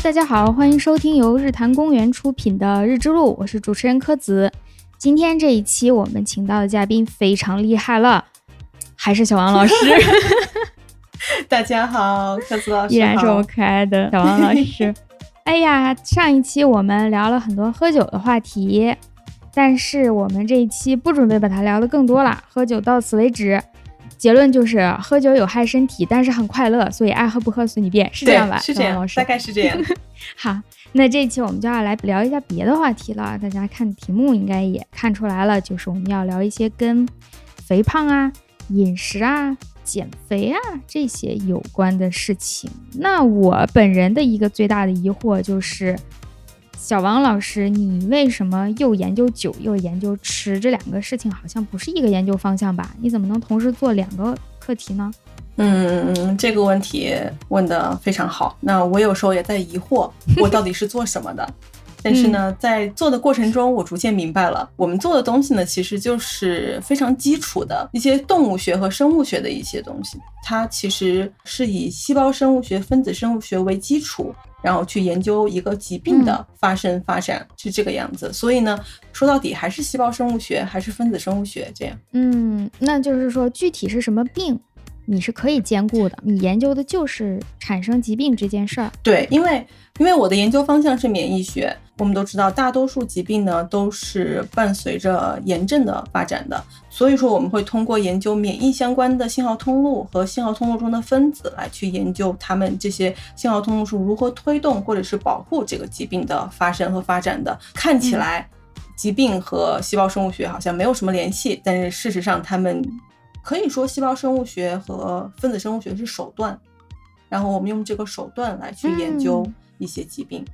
大家好，欢迎收听由日坛公园出品的《日之路》，我是主持人柯子。今天这一期我们请到的嘉宾非常厉害了，还是小王老师。大家好，柯子老师，依然是我们可爱的 小王老师。哎呀，上一期我们聊了很多喝酒的话题，但是我们这一期不准备把它聊得更多了，喝酒到此为止。结论就是喝酒有害身体，但是很快乐，所以爱喝不喝随你便，是这样吧？是这样，老师大概是这样。好，那这一期我们就要来聊一下别的话题了。大家看题目应该也看出来了，就是我们要聊一些跟肥胖啊、饮食啊、减肥啊这些有关的事情。那我本人的一个最大的疑惑就是。小王老师，你为什么又研究酒又研究吃？这两个事情好像不是一个研究方向吧？你怎么能同时做两个课题呢？嗯嗯，这个问题问得非常好。那我有时候也在疑惑，我到底是做什么的？但是呢，在做的过程中，我逐渐明白了，我们做的东西呢，其实就是非常基础的一些动物学和生物学的一些东西。它其实是以细胞生物学、分子生物学为基础。然后去研究一个疾病的发生发展是这个样子，所以呢，说到底还是细胞生物学，还是分子生物学这样。嗯，那就是说具体是什么病，你是可以兼顾的。你研究的就是产生疾病这件事儿。对，因为。因为我的研究方向是免疫学，我们都知道大多数疾病呢都是伴随着炎症的发展的，所以说我们会通过研究免疫相关的信号通路和信号通路中的分子来去研究它们这些信号通路是如何推动或者是保护这个疾病的发生和发展的。看起来疾病和细胞生物学好像没有什么联系，但是事实上它们可以说细胞生物学和分子生物学是手段，然后我们用这个手段来去研究。一些疾病，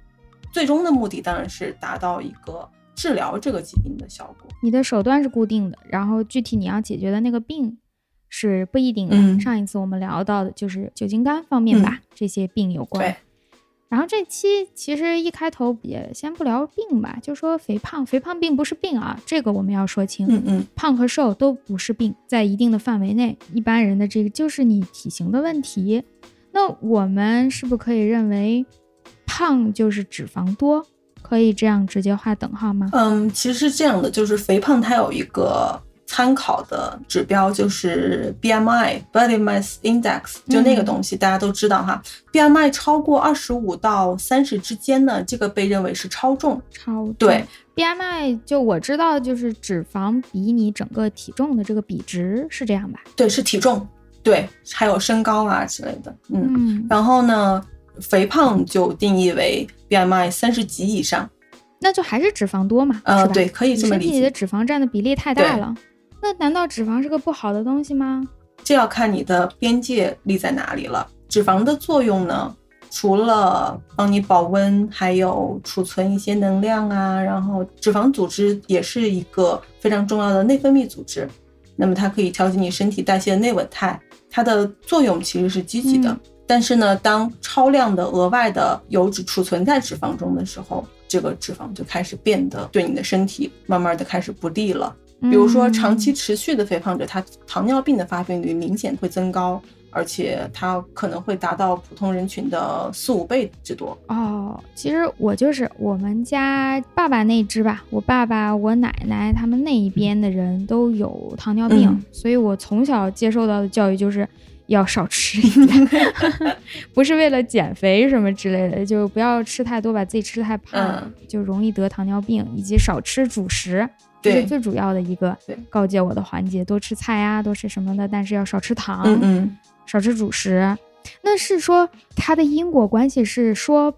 最终的目的当然是达到一个治疗这个疾病的效果。你的手段是固定的，然后具体你要解决的那个病是不一定的。上一次我们聊到的就是酒精肝方面吧，这些病有关。对。然后这期其实一开头也先不聊病吧，就说肥胖。肥胖并不是病啊，这个我们要说清。嗯嗯。胖和瘦都不是病，在一定的范围内，一般人的这个就是你体型的问题。那我们是不是可以认为？胖就是脂肪多，可以这样直接画等号吗？嗯，其实是这样的，就是肥胖它有一个参考的指标，就是 BMI（Body Mass Index），就那个东西大家都知道哈。BMI 超过二十五到三十之间呢，这个被认为是超重。超对 BMI 就我知道就是脂肪比你整个体重的这个比值是这样吧？对，是体重。对，还有身高啊之类的。嗯，然后呢？肥胖就定义为 BMI 三十几以上，那就还是脂肪多嘛？呃，对，可以这么理解。身体的脂肪占的比例太大了，那难道脂肪是个不好的东西吗？这要看你的边界立在哪里了。脂肪的作用呢，除了帮你保温，还有储存一些能量啊。然后，脂肪组织也是一个非常重要的内分泌组织，那么它可以调节你身体代谢的内稳态，它的作用其实是积极的。但是呢，当超量的额外的油脂储存在脂肪中的时候，这个脂肪就开始变得对你的身体慢慢的开始不利了。比如说，长期持续的肥胖者，他糖尿病的发病率明显会增高，而且他可能会达到普通人群的四五倍之多。哦，其实我就是我们家爸爸那支吧，我爸爸、我奶奶他们那一边的人都有糖尿病，所以我从小接受到的教育就是。要少吃一点，不是为了减肥什么之类的，就不要吃太多，把自己吃的太胖，就容易得糖尿病。以及少吃主食，这是最主要的一个告诫我的环节。多吃菜呀，多吃什么的，但是要少吃糖，嗯，少吃主食。那是说它的因果关系是说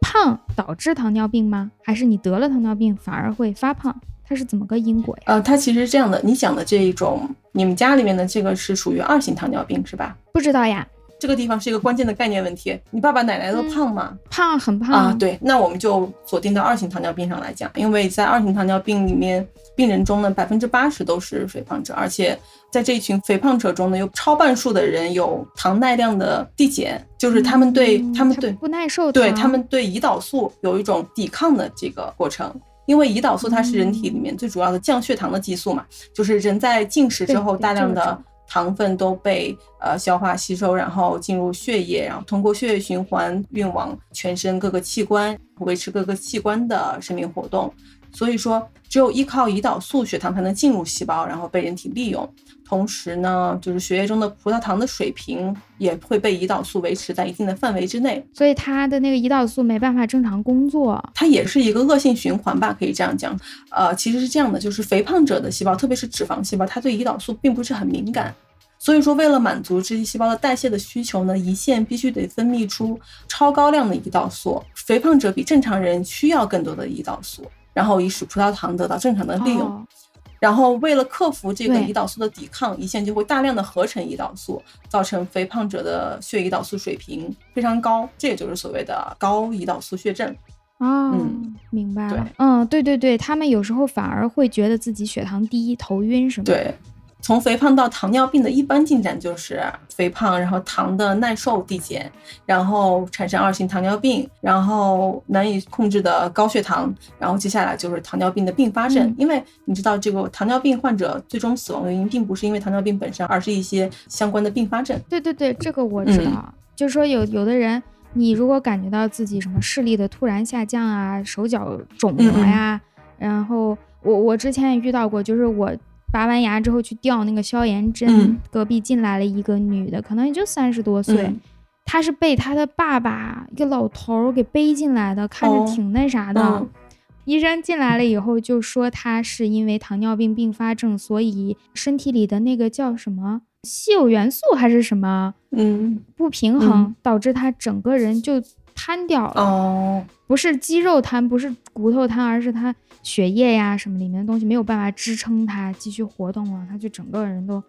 胖导致糖尿病吗？还是你得了糖尿病反而会发胖？它是怎么个因果呀？呃，它其实是这样的，你讲的这一种，你们家里面的这个是属于二型糖尿病是吧？不知道呀，这个地方是一个关键的概念问题。你爸爸奶奶都胖吗？胖，很胖啊。对，那我们就锁定到二型糖尿病上来讲，因为在二型糖尿病里面，病人中呢百分之八十都是肥胖者，而且在这一群肥胖者中呢，有超半数的人有糖耐量的递减，就是他们对他们对不耐受，对他们对胰岛素有一种抵抗的这个过程。因为胰岛素它是人体里面最主要的降血糖的激素嘛，就是人在进食之后大量的糖分都被呃消化吸收，然后进入血液，然后通过血液循环运往全身各个器官，维持各个器官的生命活动。所以说，只有依靠胰岛素，血糖才能进入细胞，然后被人体利用。同时呢，就是血液中的葡萄糖的水平也会被胰岛素维持在一定的范围之内，所以它的那个胰岛素没办法正常工作。它也是一个恶性循环吧，可以这样讲。呃，其实是这样的，就是肥胖者的细胞，特别是脂肪细胞，它对胰岛素并不是很敏感。所以说，为了满足这些细胞的代谢的需求呢，胰腺必须得分泌出超高量的胰岛素。肥胖者比正常人需要更多的胰岛素，然后以使葡萄糖得到正常的利用。哦然后为了克服这个胰岛素的抵抗，胰腺就会大量的合成胰岛素，造成肥胖者的血胰岛素水平非常高，这也就是所谓的高胰岛素血症。哦，嗯明白了对。嗯，对对对，他们有时候反而会觉得自己血糖低、头晕什么的。对，从肥胖到糖尿病的一般进展就是肥胖，然后糖的耐受递减，然后产生二型糖尿病，然后难以控制的高血糖，然后接下来就是糖尿病的并发症。嗯因为你知道，这个糖尿病患者最终死亡原因并不是因为糖尿病本身，而是一些相关的并发症。对对对，这个我知嗯道。就是说有有的人，你如果感觉到自己什么视力的突然下降啊，手脚肿了嗯呀，然后我我之前也遇到过，就是我拔完牙之后去吊那个消炎针，嗯隔壁进来了一个女的，可能也就三十多岁。嗯她是被她的爸爸一个老头儿给背进来的，看着哦挺那啥的。嗯医生进来了以后就说她是因为糖尿病并发症，所以身体里的那个叫什么稀有元素还是什么嗯不平衡，嗯导致她整个人就瘫掉了。哦不是肌肉瘫，不是骨头瘫，而是她血液呀什么里面的东西没有办法支撑她继续活动了，她就整个人都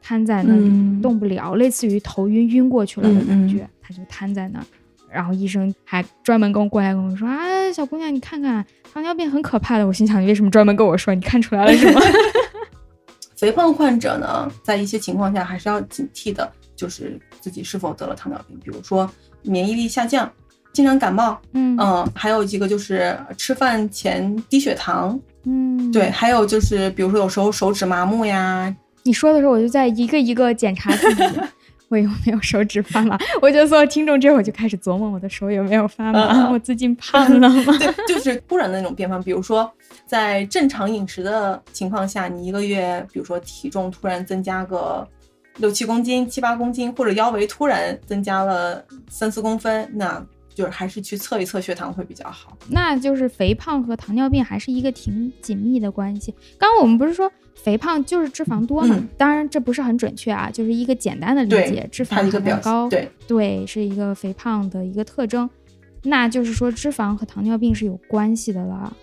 瘫在那里、嗯动不了，类似于头晕晕过去了的感嗯嗯觉，她就瘫在那儿。然后医生还专门跟我过来跟我说啊，小姑娘，你看看糖尿病很可怕的。我心想，你为什么专门跟我说？你看出来了是吗？肥胖患者呢，在一些情况下还是要警惕的，就是自己是否得了糖尿病，比如说免疫力下降、经常感冒，嗯嗯，还有一个就是吃饭前低血糖，嗯，对，，还有就是比如说有时候手指麻木呀，你说的时候我就在一个一个检查自己。我有没有手指发麻？我就说听众这会儿就开始琢磨我的手有没有发麻，我最近胖了吗？对，就是突然的那种变化，比如说在正常饮食的情况下，你一个月，比如说体重突然增加个六七公斤、七八公斤，或者腰围突然增加了三四公分，那就是还是去测一测血糖会比较好。那就是肥胖和糖尿病还是一个挺紧密的关系。刚刚我们不是说肥胖就是脂肪多嘛？嗯当然这不是很准确啊，就是一个简单的理解，，脂肪一个表含量高，对，对，是一个肥胖的一个特征。那就是说脂肪和糖尿病是有关系的了。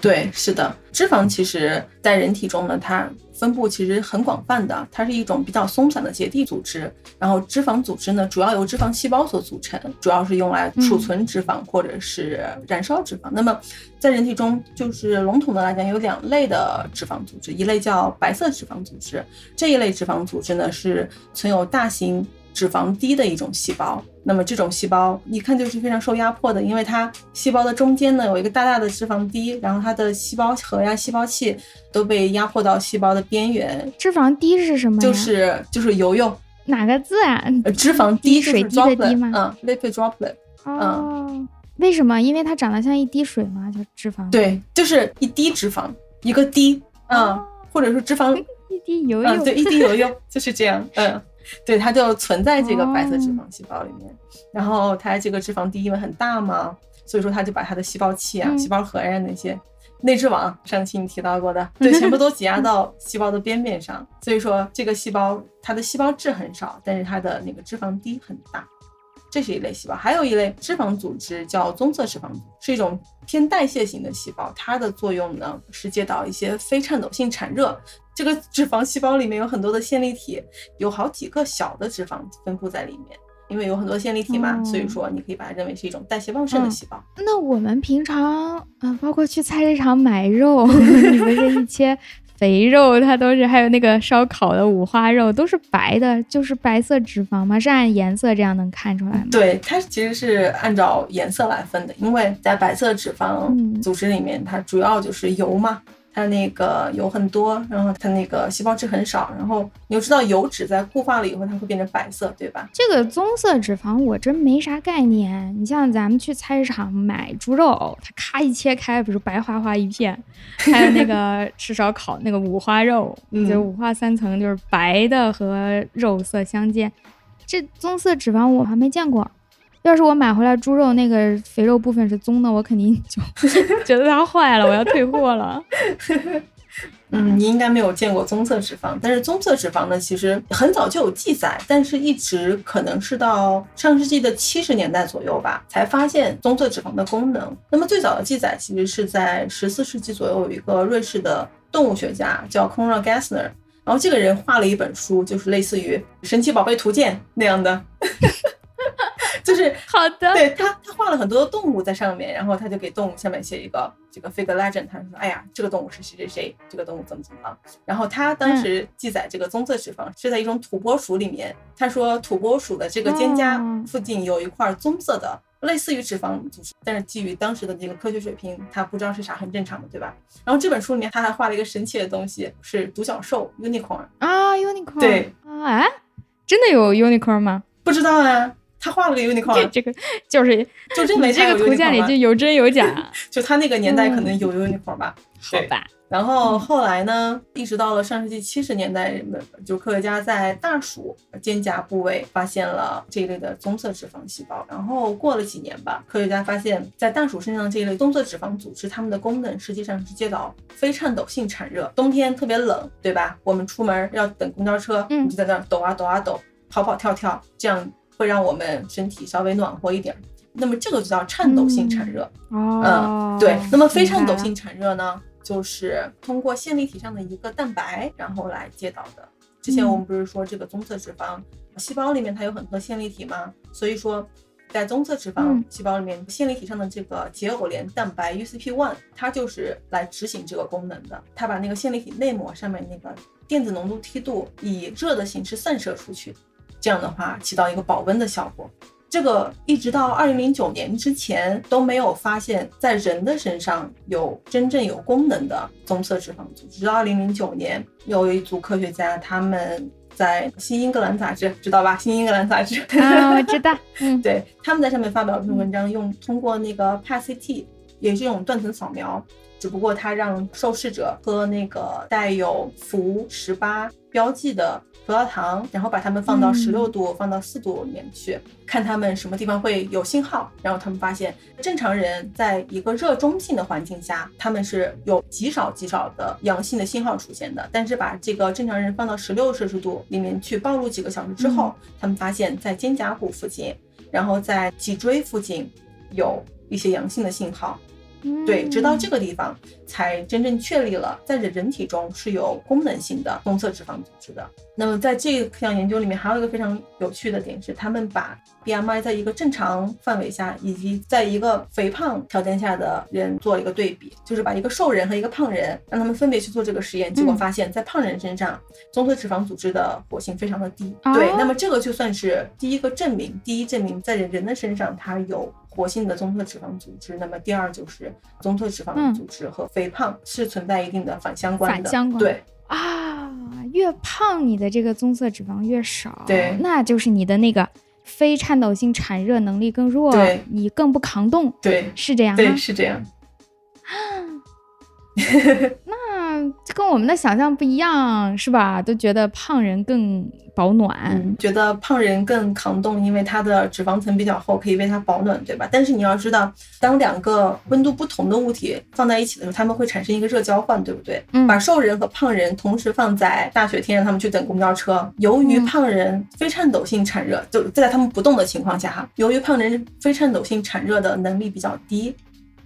对，是的，脂肪其实在人体中呢，它分布其实很广泛的，它是一种比较松散的结缔组织。然后脂肪组织呢，主要由脂肪细胞所组成，主要是用来储存脂肪或者是燃烧脂肪。那么在人体中，就是笼统的来讲，有两类的脂肪组织，一类叫白色脂肪组织，这一类脂肪组织呢是存有大型脂肪低的一种细胞。那么这种细胞一看就是非常受压迫的，因为它细胞的中间呢有一个大大的脂肪滴，然后它的细胞核呀、细胞器都被压迫到细胞的边缘，脂肪滴是什么？就是就是油油，哪个字啊？呃，脂肪滴水滴的滴吗嗯，lipid droplet，哦，为什么？因为它长得像一滴水嘛，就脂肪。，对，就是一滴脂肪，一个滴，嗯，哦或者说脂肪，一滴油油。嗯，对，一滴油油 就是这样，嗯。对，它就存在这个白色脂哦肪细胞里面，然后它这个脂肪低因为很大嘛，所以说它就把它的细胞器啊、嗯细胞核呀那些内质网，上期你提到过的，对，全部都挤压到细胞的边边上，所以说这个细胞它的细胞质很少，但是它的那个脂肪低很大。这是一类细胞，还有一类脂肪组织叫棕色脂肪组，是一种偏代谢型的细胞，它的作用呢是接导一些非颤抖性产热。这个脂肪细胞里面有很多的线粒体，有好几个小的脂肪分布在里面。因为有很多线粒体嘛，哦所以说你可以把它认为是一种代谢旺盛的嗯细胞。那我们平常，嗯、包括去菜市场买肉，你们这一切肥肉，它都是还有那个烧烤的五花肉，都是白的，就是白色脂肪吗？是按颜色这样能看出来吗？对，它其实是按照颜色来分的，因为在白色脂肪嗯组织里面，它主要就是油嘛，它那个油很多，然后它那个细胞质很少，然后你又知道油脂在固化了以后它会变成白色，对吧？这个棕色脂肪我真没啥概念。你像咱们去菜市场买猪肉，它咔一切开，不是白花花一片；还有那个 吃烧烤那个五花肉，就五花三层，就是白的和肉色相间。这棕色脂肪我还没见过。要是我买回来猪肉那个肥肉部分是棕的，我肯定就 觉得它坏了，我要退货了。嗯，你应该没有见过棕色脂肪，但是棕色脂肪呢，其实很早就有记载，但是一直可能是到上世纪的七十年代左右吧，才发现棕色脂肪的功能。那么最早的记载其实是在十四世纪左右，有一个瑞士的动物学家叫 Conrad Gessner，然后这个人画了一本书，就是类似于《神奇宝贝图鉴》那样的。就是 好的，对他，他画了很多的动物在上面，然后他就给动物下面写一个这个 figure legend，他说，哎呀，这个动物是谁谁谁，这个动物怎么怎么样。然后他当时记载这个棕色脂肪是在一种土拨鼠里面，他说土拨鼠的这个肩胛附近有一块棕色的，类似于脂肪组织，但是基于当时的这个科学水平，他不知道是啥，很正常的，对吧？然后这本书里面他还画了一个神奇的东西，是独角兽 unicorn 啊，unicorn，对啊，真的有 unicorn 吗？不知道啊。他画了个 unicorn，这个就是就认为这个图鉴里就有真有假，就他那个年代可能有 unicorn 吧。好吧。然后后来呢，一直到了上世纪七十年代，就科学家在大鼠肩胛部位发现了这一类的棕色脂肪细胞。然后过了几年吧，科学家发现，在大鼠身上这一类棕色脂肪组织，它们的功能实际上是接导非颤抖性产热。冬天特别冷，对吧？我们出门要等公交车，你就在那抖啊抖啊抖，跑跑跳跳，这样。会让我们身体稍微暖和一点，那么这个就叫颤抖性产热。哦，嗯，对。那么非颤抖性产热呢，就是通过线粒体上的一个蛋白，然后来接导的。之前我们不是说这个棕色脂肪细胞里面它有很多线粒体吗？所以说，在棕色脂肪细胞里面，线粒体上的这个结偶联蛋白 UCP1，它就是来执行这个功能的。它把那个线粒体内膜上面那个电子浓度梯度以热的形式散射出去。这样的话起到一个保温的效果，这个一直到二零零九年之前都没有发现，在人的身上有真正有功能的棕色脂肪组织。直到二零零九年，有一组科学家他们在《新英格兰杂志》，知道吧？《新英格兰杂志》啊，我知道。嗯，对，他们在上面发表了一篇文章，用通过那个 PET-CT，也是一种断层扫描，只不过他让受试者喝那个带有氟十八标记的。葡萄糖，然后把它们放到十六度、放到四度里面去，看他们什么地方会有信号。然后他们发现，正常人在一个热中性的环境下，他们是有极少极少的阳性的信号出现的。但是把这个正常人放到十六摄氏度里面去暴露几个小时之后，他们发现，在肩胛骨附近，然后在脊椎附近，有一些阳性的信号。对，直到这个地方才真正确立了，在人人体中是有功能性的棕色脂肪组织的。那么在这项研究里面，还有一个非常有趣的点是，他们把 BMI 在一个正常范围下，以及在一个肥胖条件下的人做了一个对比，就是把一个瘦人和一个胖人让他们分别去做这个实验，结果发现，在胖人身上，棕色脂肪组织的活性非常的低。对，那么这个就算是第一个证明，第一证明在人的身上它有。活性的棕色脂肪组织，那么第二就是棕色脂肪组织和肥胖是存在一定的反相关的。反相关。对。啊，越胖你的这个棕色脂肪越少，对，那就是你的那个非颤抖性产热能力更弱，对，你更不抗冻，对，是这样，对，是这样。那这跟我们的想象不一样，是吧？都觉得胖人更保暖，觉得胖人更抗冻，因为它的脂肪层比较厚，可以为它保暖，对吧？但是你要知道，当两个温度不同的物体放在一起的时候，它们会产生一个热交换，对不对？嗯。把瘦人和胖人同时放在大雪天，让他们去等公交车，由于胖人非颤抖性产热，就在他们不动的情况下，哈，由于胖人非颤抖性产热的能力比较低。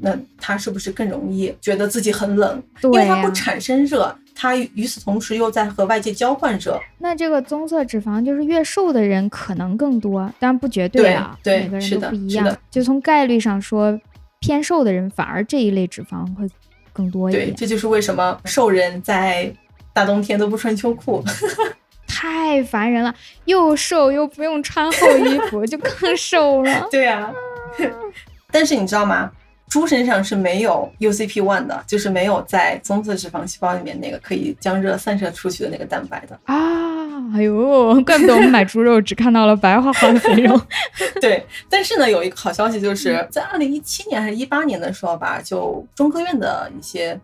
那他是不是更容易觉得自己很冷？因为它不产生热，它与此同时又在和外界交换热。那这个棕色脂肪就是越瘦的人可能更多，当然不绝对啊，对，每个人都不一样。就从概率上说，偏瘦的人反而这一类脂肪会更多一点。对，这就是为什么瘦人在大冬天都不穿秋裤，太烦人了，又瘦又不用穿厚衣服，就更瘦了。对啊，但是你知道吗？猪身上是没有 UCP one 的，就是没有在棕色脂肪细胞里面那个可以将热散射出去的那个蛋白的。啊，哎呦，怪不得我们买猪肉只看到了白花花的肥肉。对，但是呢，有一个好消息，就是在二零一七年还是一八年的时候吧，就中科院的一些。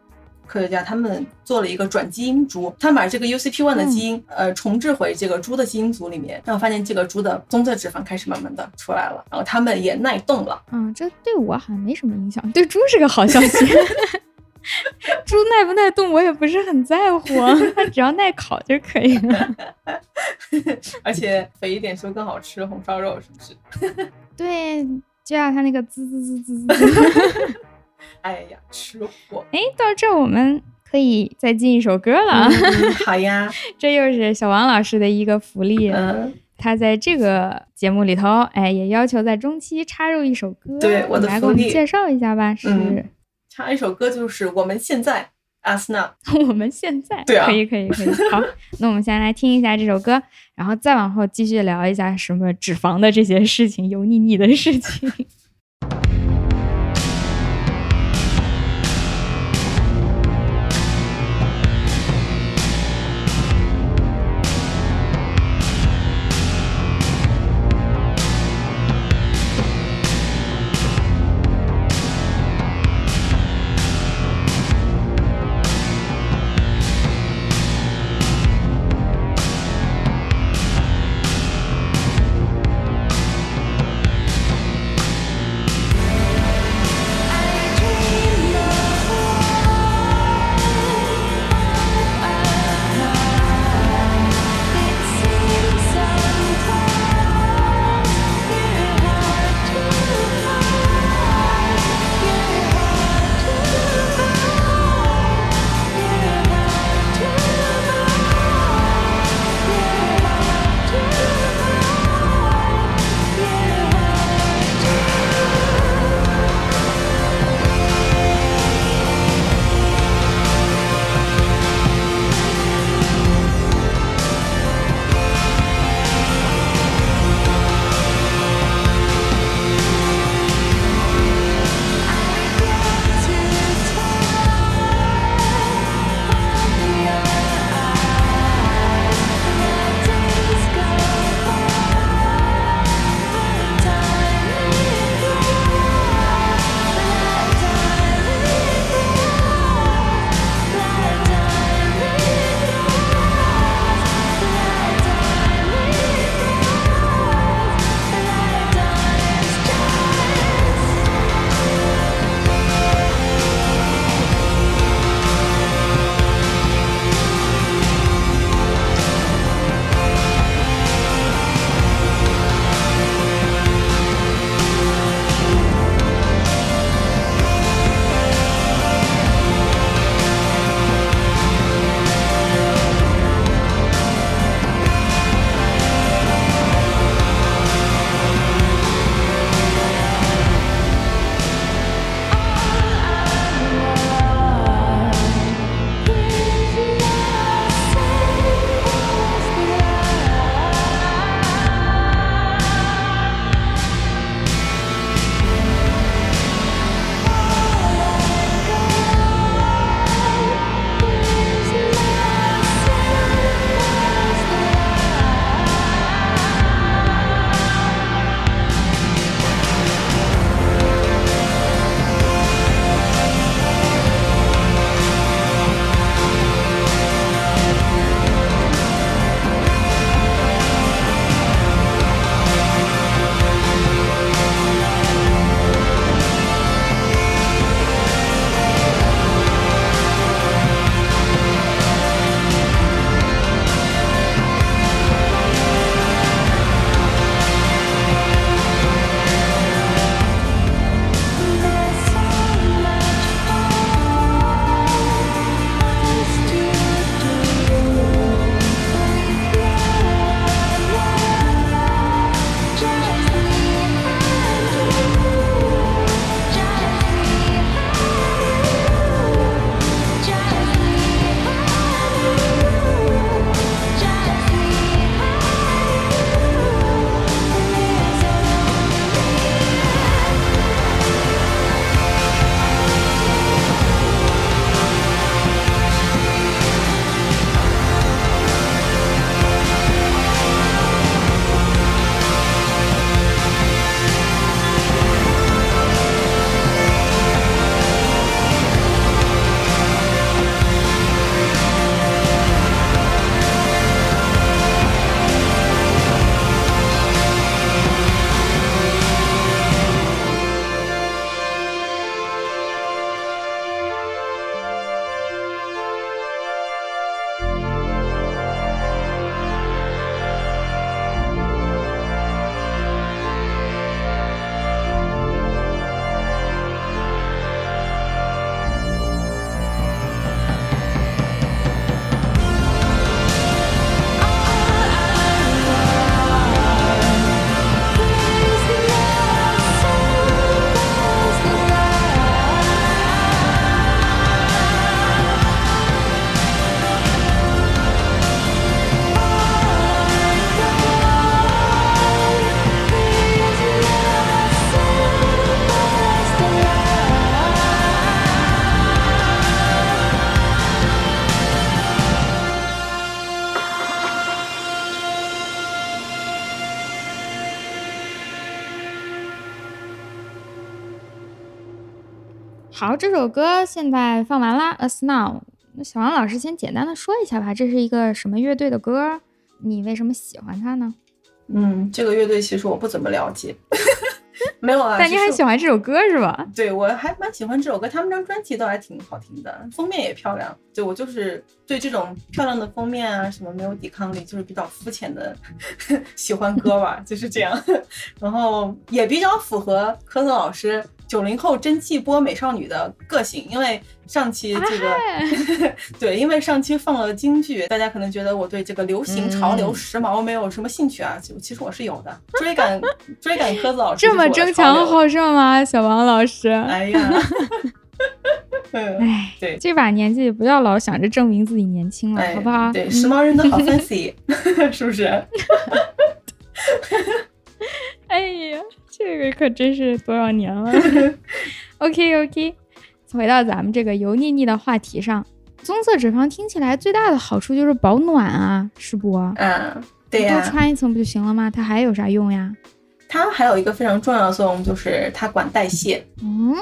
科学家他们做了一个转基因猪，他们把这个 UCP1 的基因，呃，重置回这个猪的基因组里面，然后发现这个猪的棕色脂肪开始慢慢的出来了，然后他们也耐冻了。嗯，这对我好像没什么影响，对猪是个好消息。猪耐不耐冻我也不是很在乎，它只要耐烤就可以了。而且肥一点是不是更好吃？红烧肉是不是？对，就像它那个滋滋滋滋滋。哎呀，吃货！哎，到这我们可以再进一首歌了。好呀，这又是小王老师的一个福利。嗯，他在这个节目里头，哎，也要求在中期插入一首歌。对，我的来给我们介绍一下吧。是插一首歌，就是我们现在阿斯纳。我们现在对啊，可以，可以，可以。好，那我们先来听一下这首歌，然后再往后继续聊一下什么脂肪的这些事情，油腻腻的事情。好，这首歌现在放完了，Us Now。那小王老师先简单的说一下吧，这是一个什么乐队的歌？你为什么喜欢它呢？嗯，这个乐队其实我不怎么了解。没有啊，但你很喜欢这首歌是吧？对，我还蛮喜欢这首歌，他们张专辑倒还挺好听的，封面也漂亮。对我就是对这种漂亮的封面啊什么没有抵抗力，就是比较肤浅的 喜欢歌吧，就是这样。然后也比较符合科森老师。九零后蒸汽波美少女的个性，因为上期这个，对，因为上期放了京剧，大家可能觉得我对这个流行潮流时髦没有什么兴趣啊，就其实我是有的，追赶 追赶科子老师这么争强好胜吗？小王老师，哎呀，哎，对，这把年纪不要老想着证明自己年轻了，好不好？对，时髦人都好 fancy，是不是？哎呀。这个可真是多少年了。OK OK，回到咱们这个油腻腻的话题上，棕色脂肪听起来最大的好处就是保暖啊，是不？嗯，对呀。多穿一层不就行了吗？它还有啥用呀？它还有一个非常重要的作用，就是它管代谢。嗯，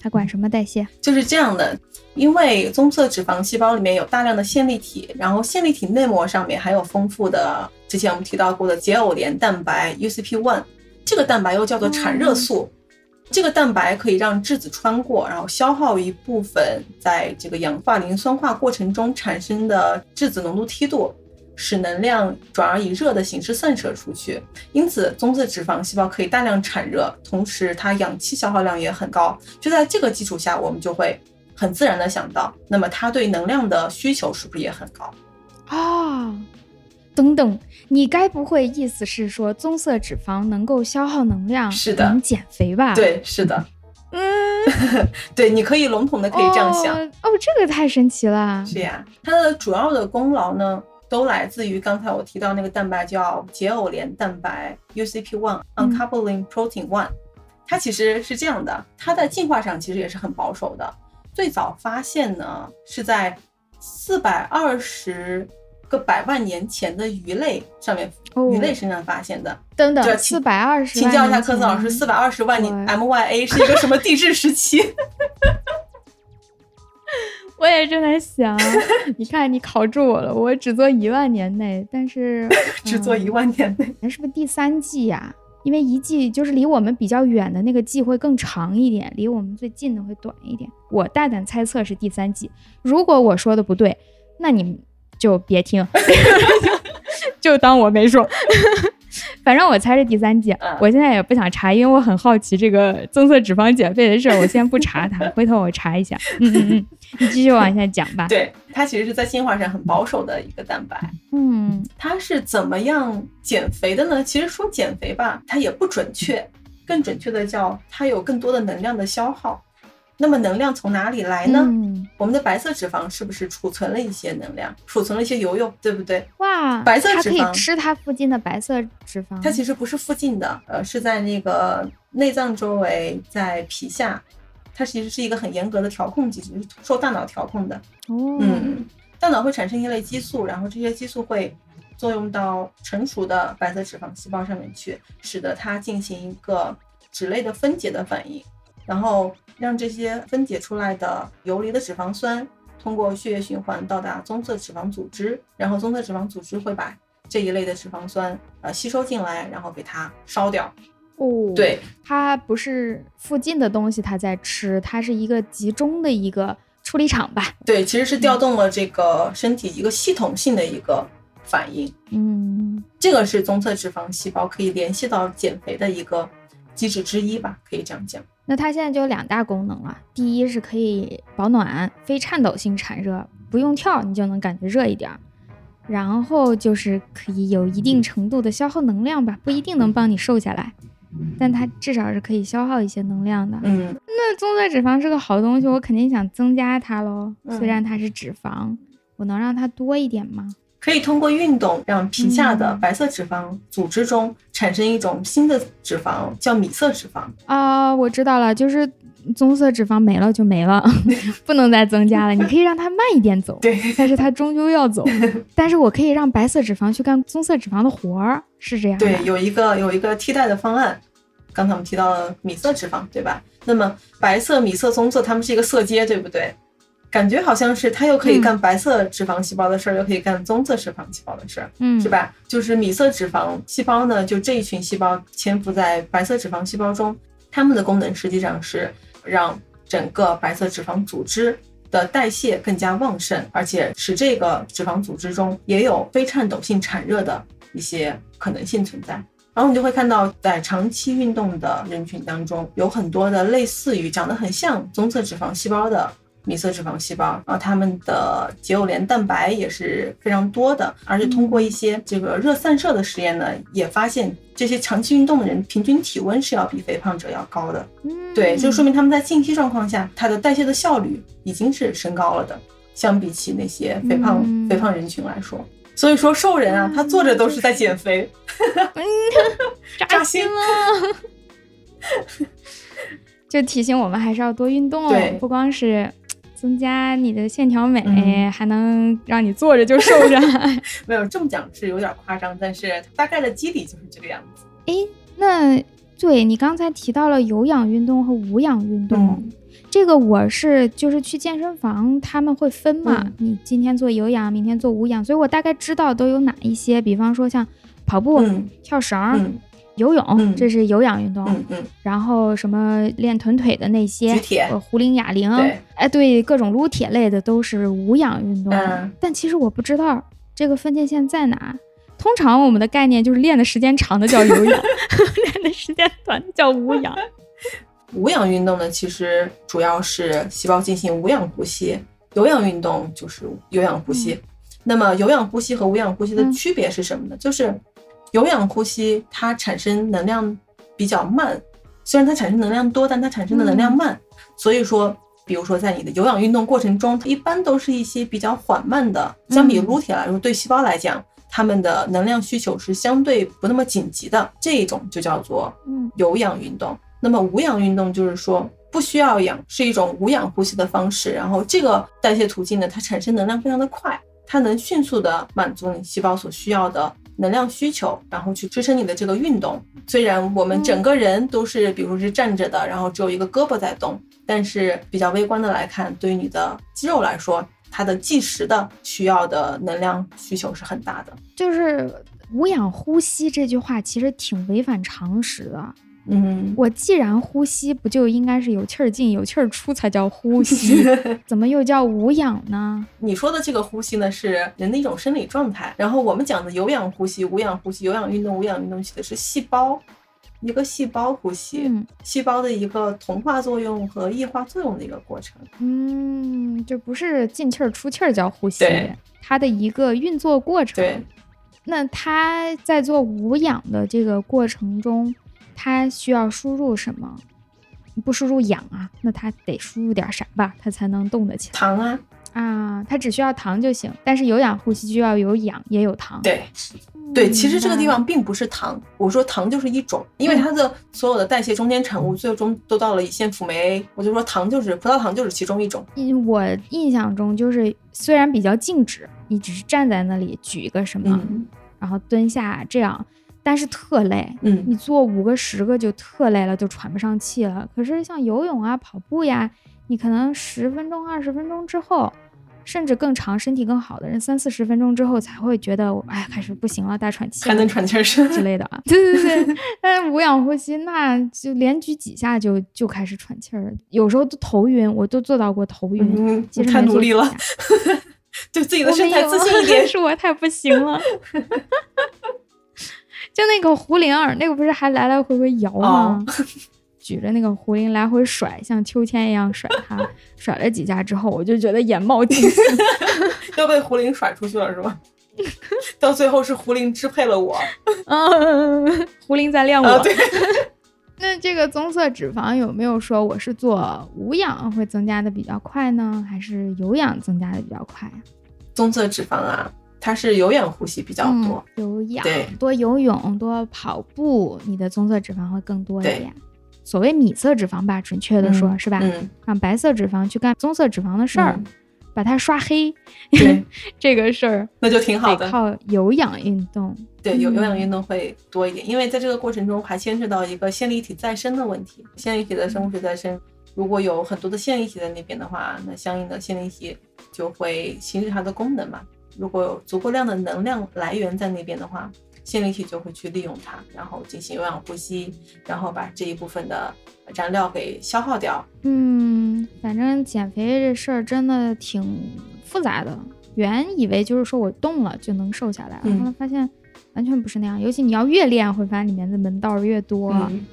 它管什么代谢？就是这样的，因为棕色脂肪细胞里面有大量的线粒体，然后线粒体内膜上面还有丰富的之前我们提到过的解偶联蛋白 UCP1。这个蛋白又叫做产热素，这个蛋白可以让质子穿过，然后消耗一部分在这个氧化磷酸化过程中产生的质子浓度梯度，使能量转而以热的形式散射出去。因此，棕色脂肪细胞可以大量产热，同时它氧气消耗量也很高。就在这个基础下，我们就会很自然的想到，那么它对能量的需求是不是也很高啊？等等，你该不会意思是说棕色脂肪能够消耗能量，是的，能减肥吧？对，是的。嗯，对，你可以笼统的可以这样想。哦，这个太神奇了。是呀，它的主要的功劳呢，都来自于刚才我提到那个蛋白叫解偶联蛋白 UCP1（Uncoupling Protein One）。它其实是这样的，它在进化上其实也是很保守的。最早发现呢，是在四百二十。个百万年前的鱼类上面，鱼类身上发现的。等等，四百二十，请教一下科斯老师，四百二十万年 M Y A 是一个什么地质时期？我也正在想，你看你考住我了，我只做一万年内，但是 只做一万年内，那是不是第三季呀？因为一季就是离我们比较远的那个季会更长一点，离我们最近的会短一点。我大胆猜测是第三季，如果我说的不对，那你。就别听，就当我没说。反正我猜是第三季，我现在也不想查，因为我很好奇这个棕色脂肪减肥的事儿，我先不查它，回头我查一下。嗯嗯嗯，你继续往下讲吧。对，它其实是在进化上很保守的一个蛋白。嗯，它是怎么样减肥的呢？其实说减肥吧，它也不准确，更准确的叫它有更多的能量的消耗。那么能量从哪里来呢？我们的白色脂肪是不是储存了一些能量，储存了一些油油，对不对？哇，白色脂肪可以吃它附近的白色脂肪。它其实不是附近的，呃，是在那个内脏周围，在皮下。它其实是一个很严格的调控机制，是受大脑调控的。哦，嗯，大脑会产生一类激素，然后这些激素会作用到成熟的白色脂肪细胞上面去，使得它进行一个脂类的分解的反应，然后。让这些分解出来的游离的脂肪酸通过血液循环到达棕色脂肪组织，然后棕色脂肪组织会把这一类的脂肪酸呃吸收进来，然后给它烧掉。哦，对，它不是附近的东西它在吃，它是一个集中的一个处理厂吧？对，其实是调动了这个身体一个系统性的一个反应。嗯，这个是棕色脂肪细胞可以联系到减肥的一个机制之一吧？可以这样讲。那它现在就有两大功能了，第一是可以保暖，非颤抖性产热，不用跳你就能感觉热一点儿。然后就是可以有一定程度的消耗能量吧，不一定能帮你瘦下来，但它至少是可以消耗一些能量的。嗯，那棕色脂肪是个好东西，我肯定想增加它喽。虽然它是脂肪，我能让它多一点吗？可以通过运动让皮下的白色脂肪组织中产生一种新的脂肪，叫米色脂肪啊。我知道了，就是棕色脂肪没了就没了，不能再增加了。你可以让它慢一点走，对，但是它终究要走。但是我可以让白色脂肪去干棕色脂肪的活儿，是这样。对，有一个有一个替代的方案。刚才我们提到了米色脂肪，对吧？那么白色、米色、棕色，它们是一个色阶，对不对？感觉好像是它又可以干白色脂肪细胞的事儿，又可以干棕色脂肪细胞的事儿，嗯，是？吧？就是米色脂肪细胞呢，就这一群细胞潜伏在白色脂肪细胞中，它们的功能实际上是让整个白色脂肪组织的代谢更加旺盛，而且使这个脂肪组织中也有非颤抖性产热的一些可能性存在。然后你就会看到，在长期运动的人群当中，有很多的类似于长得很像棕色脂肪细胞的米色脂肪细胞，然后它们的结偶联蛋白也是非常多的，而且通过一些这个热散射的实验呢，也发现这些长期运动的人平均体温是要比肥胖者要高的。嗯，对，就说明他们在静息状况下，它的代谢的效率已经是升高了的，相比起那些肥胖、嗯肥胖人群来说。所以说，瘦人啊，他坐着都是在减肥。扎扎心心了。就提醒我们还是要多运动对，不光是增加你的线条美，嗯。还能让你坐着就瘦着。没有这么讲是有点夸张，但是大概的机理就是这个样子。诶，那对你刚才提到了有氧运动和无氧运动，嗯。这个我是就是去健身房他们会分嘛，嗯。你今天做有氧，明天做无氧，所以我大概知道都有哪一些，比方说像跑步、嗯。跳绳、嗯游泳，嗯这是有氧运动。嗯嗯，然后什么练臀腿的那些，举铁呃壶铃、哑铃，对哎，对，各种撸铁类的都是无氧运动。嗯但其实我不知道这个分界线在哪。通常我们的概念就是练的时间长的叫有氧，练的时间短的叫无氧。无氧运动呢，其实主要是细胞进行无氧呼吸；有氧运动就是有氧呼吸。那么有氧呼吸和无氧呼吸的嗯区别是什么呢？就是有氧呼吸它产生能量比较慢，虽然它产生能量多，但它产生的能量慢。所以说，比如说在你的有氧运动过程中，一般都是一些比较缓慢的，相比撸铁来说，对细胞来讲，它们的能量需求是相对不那么紧急的，这一种就叫做嗯有氧运动。那么无氧运动就是说不需要氧，是一种无氧呼吸的方式。然后这个代谢途径呢，它产生能量非常的快，它能迅速的满足你细胞所需要的能量需求，然后去支撑你的这个运动。虽然我们整个人都是，比如是站着的，然后只有一个胳膊在动，但是比较微观的来看，对于你的肌肉来说，它的计时的需要的能量需求是很大的。就是无氧呼吸这句话其实挺违反常识的。嗯，我既然呼吸，不就应该是有气儿进、有气儿出才叫呼吸？怎么又叫无氧呢？你说的这个呼吸呢，是人的一种生理状态。然后我们讲的有氧呼吸、无氧呼吸、有氧运动、无氧运动，指的是细胞一个细胞呼吸，嗯细胞的一个同化作用和异化作用的一个过程。嗯，就不是进气儿出气儿叫呼吸对，它的一个运作过程。对，那它在做无氧的这个过程中，它需要输入什么？不输入氧啊，那它得输入点啥吧，它才能动得起来糖啊，啊？它只需要糖就行，但是有氧呼吸就要有氧也有糖。对对，其实这个地方并不是糖，我说糖就是一种，因为它的所有的代谢中间产物最终都到了乙酰辅酶我就说糖就是葡萄糖就是其中一种。因我印象中就是虽然比较静止，你只是站在那里举一个什么，嗯然后蹲下这样，但是特累。嗯你做五个十个就特累了，就喘不上气了。可是像游泳啊、跑步呀，你可能十分钟、二十分钟之后，甚至更长、身体更好的人，三四十分钟之后才会觉得，哎，开始不行了，大喘气还能喘气儿是之类的啊。对对对，但 是无氧呼吸，那就连举几下就就开始喘气儿了，有时候都头晕，我都做到过头晕。嗯，太努力了下，对自己的身材自信一点。是我太不行了。就那个胡铃儿，那个不是还来来回回摇吗？哦 举着那个胡铃来回甩，像秋千一样甩它，甩了几下之后，我就觉得眼冒金星。要被胡铃甩出去了是吧？到最后是胡铃支配了我嗯，胡铃在练我。啊！对，那这个棕色脂肪有没有说我是做无氧会增加的比较快呢，还是有氧增加的比较快呀、棕色脂肪啊，它是有氧呼吸比较多。嗯、有氧对多游泳多跑步，你的棕色脂肪会更多一点。所谓米色脂肪吧，准确的说、嗯是吧？嗯，让白色脂肪去干棕色脂肪的事儿，嗯把它刷黑，对，这个事儿那就挺好的。靠有氧运动。对，有有氧嗯运动会多一点，因为在这个过程中还牵涉到一个线粒体再生的问题。线粒体的生物学再生，如果有很多的线粒体在那边的话，那相应的线粒体就会行使它的功能嘛。如果有足够量的能量来源在那边的话，线粒体就会去利用它，然后进行有氧呼吸，然后把这一部分的燃料给消耗掉。嗯，反正减肥这事儿真的挺复杂的。原以为就是说我动了就能瘦下来，嗯后来发现完全不是那样。尤其你要越练，会发现里面的门道儿越多。嗯，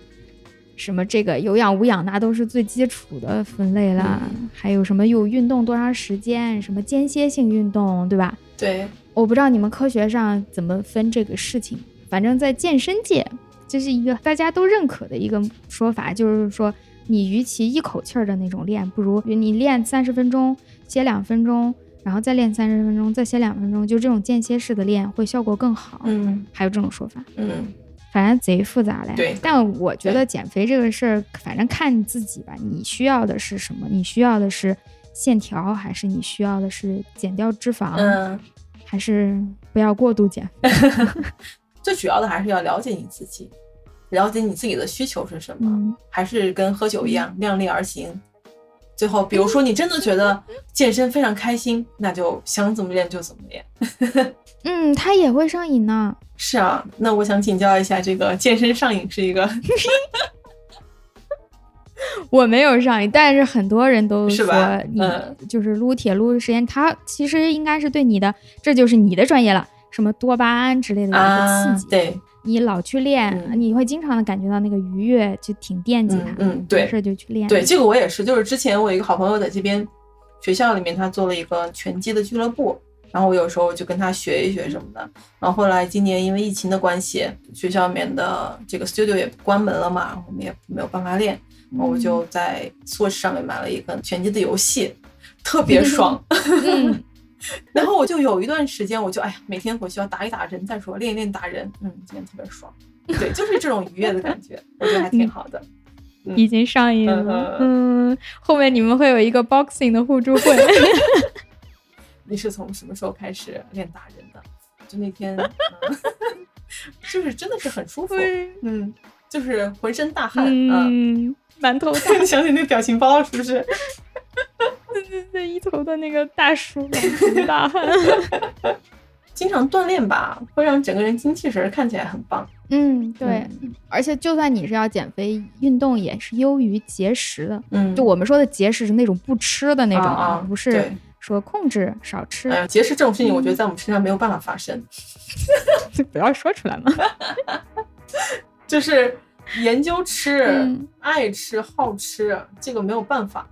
什么这个有氧无氧，那都是最基础的分类啦。嗯还有什么有运动多长时间，什么间歇性运动，对吧？对，我不知道你们科学上怎么分这个事情，反正在健身界，这是一个大家都认可的一个说法，就是说你与其一口气儿的那种练，不如你练三十分钟，歇两分钟，然后再练三十分钟，再歇两分钟，就这种间歇式的练会效果更好。嗯还有这种说法，嗯，反正贼复杂嘞。对但我觉得减肥这个事儿，反正看你自己吧。你需要的是什么？你需要的是线条，还是你需要的是减掉脂肪？嗯，还是不要过度减肥。最主要的还是要了解你自己，了解你自己的需求是什么。嗯，还是跟喝酒一样，量力而行。最后，比如说你真的觉得健身非常开心，那就想怎么练就怎么练。嗯，它也会上瘾呢。是啊，那我想请教一下，这个健身上瘾是一个 我没有上瘾，但是很多人都说你嗯就是撸铁撸的时间，他其实应该是对你的，这就是你的专业了，什么多巴胺之类的一刺激。，对，你老去练，嗯你会经常的感觉到那个愉悦，就挺惦记它。嗯嗯对没事就去练。对，这个我也是，就是之前我一个好朋友在这边学校里面，他做了一个拳击的俱乐部，然后我有时候就跟他学一学什么的。然后后来今年因为疫情的关系，学校里面的这个 studio 也关门了嘛，我们也没有办法练，我就在 Switch 上面买了一个拳击的游戏，特别爽。嗯，然后我就有一段时间，我就哎呀，每天回去要打一打人再说，练一练打人，嗯，今天特别爽。对，就是这种愉悦的感觉，我觉得还挺好的。已经上瘾嗯了。嗯，后面你们会有一个 boxing 的互助会。你是从什么时候开始练打人的？就那天，嗯、就是真的是很舒服，嗯，就是浑身大汗啊。嗯，馒头 想起那表情包是不是？那一头的那个大叔满头大汗。经常锻炼吧，会让整个人精气神儿看起来很棒。嗯，对，而且就算你是要减肥，运动也是优于节食的。嗯，就我们说的节食是那种不吃的那种，啊啊不是说控制少吃。哎，节食这种事情，我觉得在我们身上没有办法发生。就不要说出来嘛。就是研究吃、嗯爱吃、好吃，这个没有办法，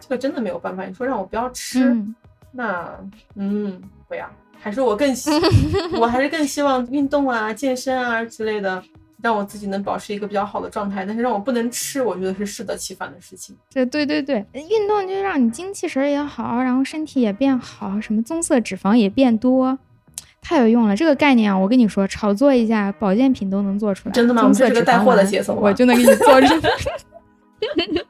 这个真的没有办法。你说让我不要吃，嗯，那嗯，不要，还是我更希，我还是更希望运动啊、健身啊之类的，让我自己能保持一个比较好的状态。但是让我不能吃，我觉得是适得其反的事情。这对对对，运动就让你精气神儿也好，然后身体也变好，什么棕色脂肪也变多。太有用了，这个概念啊，我跟你说，炒作一下，保健品都能做出来。真的吗我们这是个带货的节奏我就能给你做出来。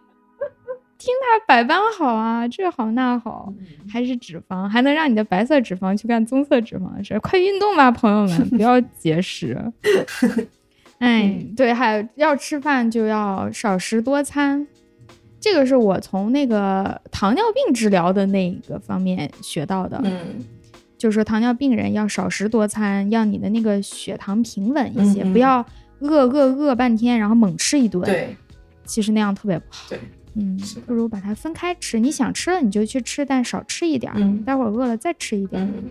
听它百般好啊，这好那好，还是脂肪，还能让你的白色脂肪去干棕色脂肪的事。快运动吧，朋友们，不要节食。哎，对，还有要吃饭就要少食多餐，这个是我从那个糖尿病治疗的那个方面学到的。嗯就是说糖尿病人要少食多餐，让你的那个血糖平稳一些，嗯嗯不要饿饿饿半天，然后猛吃一顿。，对其实那样特别不好。对，嗯，不如把它分开吃。你想吃了你就去吃，但少吃一点儿，嗯待会儿饿了再吃一点，嗯，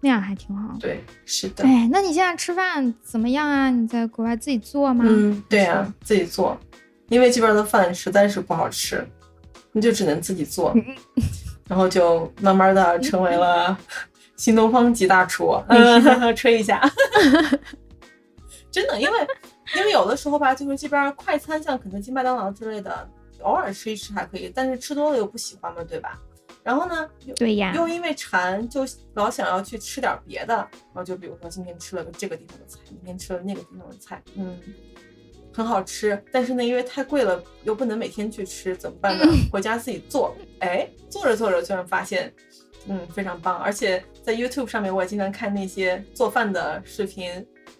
那样还挺好。对，是的。哎，那你现在吃饭怎么样啊？你在国外自己做吗？嗯，对啊，自己做，因为这边的饭实在是不好吃，你就只能自己做，嗯然后就慢慢的成为了新东方级大厨，嗯，吹一下，真的，因为因为有的时候吧，就是这边快餐像肯德基、麦当劳之类的，偶尔吃一吃还可以，但是吃多了又不喜欢嘛，对吧？然后呢，对呀，又因为馋，就老想要去吃点别的，然后就比如说今天吃了个这个地方的菜，明天吃了那个地方的菜，嗯，很好吃，但是呢，因为太贵了，又不能每天去吃，怎么办呢？回家自己做。哎，做着做着，突然发现，嗯，非常棒。而且在 YouTube 上面，我也经常看那些做饭的视频。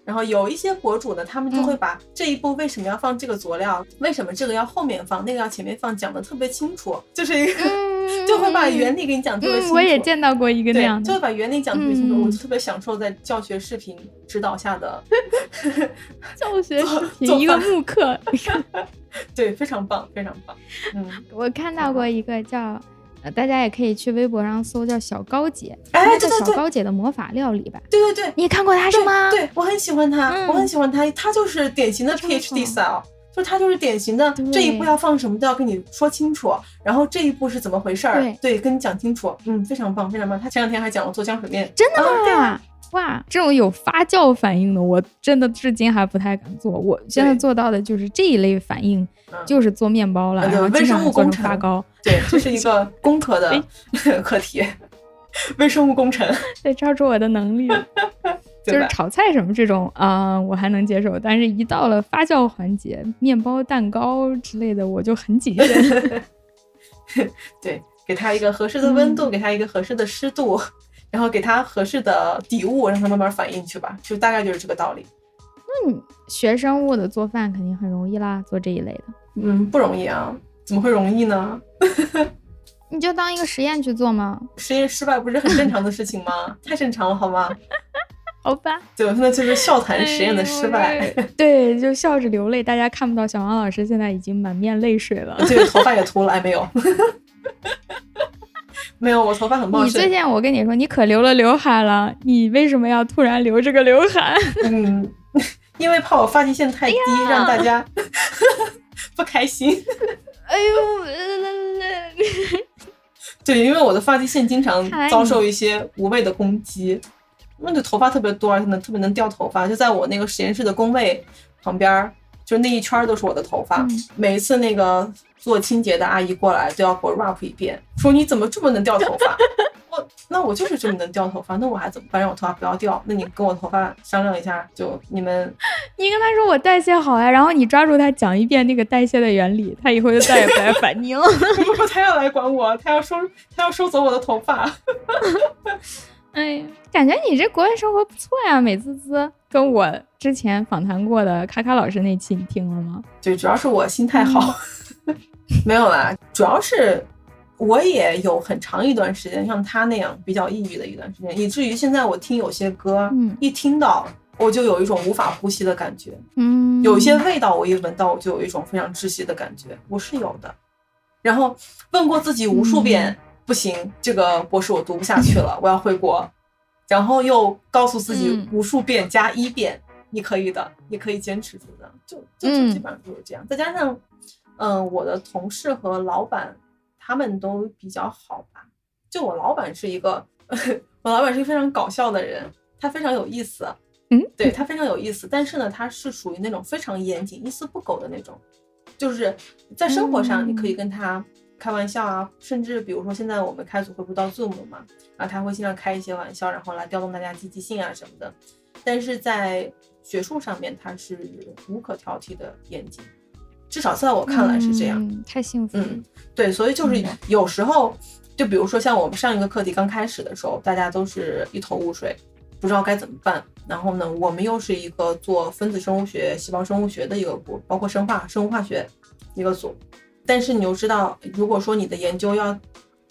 然后有一些博主呢，他们就会把这一步为什么要放这个佐料，为什么这个要后面放，那个要前面放，讲的特别清楚，就是一个 就会把原理给你讲特别清楚。我也见到过一个那样的，就会把原理讲特别清楚，我就特别享受在教学视频指导下的 教学视频，一个慕课，对，非常棒，非常棒。嗯，我看到过一个叫。大家也可以去微博上搜，叫小高姐，哎，叫小高姐的魔法料理吧。对对对，你看过她是吗？对，我很喜欢她，我很喜欢她，她就是典型的 PhD style，就她就是典型的这一步要放什么都要跟你说清楚，然后这一步是怎么回事儿，对，跟你讲清楚，嗯，非常棒，非常棒。她前两天还讲了做浆水面，真的吗？哇，这种有发酵反应的，我真的至今还不太敢做。我现在做到的就是这一类反应，就是做面包了，然后微生物工程发糕。对，这是一个 工科的 课题，微生物工程。得超出我的能力，就是炒菜什么这种啊，我还能接受。但是，一到了发酵环节，面包、蛋糕之类的，我就很谨慎。对，给它一个合适的温度，给它一个合适的湿度。然后给他合适的底物，让他慢慢反应去吧，就大概就是这个道理。那你学生物的做饭肯定很容易啦，做这一类的。嗯，不容易啊，怎么会容易呢？你就当一个实验去做吗？实验失败不是很正常的事情吗？太正常了，好吗？好吧。对，那就是笑谈实验的失败。对，就笑着流泪。大家看不到小王老师现在已经满面泪水了。对，头发也秃了，还没有。没有，我头发很茂盛。你最近我跟你说，你可留了刘海了，你为什么要突然留这个刘海？嗯，因为怕我发际线太低，让大家 不开心。哎呦，对，因为我的发际线经常遭受一些无谓的攻击，那就头发特别多，而且能特别能掉头发，就在我那个实验室的工位旁边，就那一圈都是我的头发，每一次那个。做清洁的阿姨过来都要给我 rap 一遍，说你怎么这么能掉头发？我那我就是这么能掉头发，那我还怎么办？让我头发不要掉？那你跟我头发商量一下，就你们，你跟他说我代谢好呀，然后你抓住他讲一遍那个代谢的原理，他以后就再也不来烦你了。他要来管我，他要收他要收走我的头发。哎，感觉你这国外生活不错呀，美滋滋。跟我之前访谈过的卡卡老师那期你听了吗？对，主要是我心态好。没有啦，主要是我也有很长一段时间像他那样比较抑郁的一段时间，以至于现在我听有些歌，嗯，一听到我就有一种无法呼吸的感觉，嗯，有些味道我一闻到我就有一种非常窒息的感觉，我是有的。然后问过自己无数遍，不行，这个博士我读不下去了，我要回国。然后又告诉自己无数遍加一遍，你可以的，你可以坚持住的，就就就基本上就是这样。再加上。嗯，我的同事和老板他们都比较好吧？就我老板是一个，我老板是一个非常搞笑的人，他非常有意思。嗯，对他非常有意思，但是呢，他是属于那种非常严谨、一丝不苟的那种。就是在生活上，你可以跟他开玩笑啊，甚至比如说现在我们开组会不到 Zoom 嘛，啊，他会经常开一些玩笑，然后来调动大家积极性啊什么的。但是在学术上面，他是无可挑剔的严谨。至少在我看来是这样，太幸福。嗯，对，所以就是有时候，就比如说像我们上一个课题刚开始的时候，大家都是一头雾水，不知道该怎么办。然后呢，我们又是一个做分子生物学、细胞生物学的一个部，包括生化、生物化学一个组。但是你又知道，如果说你的研究要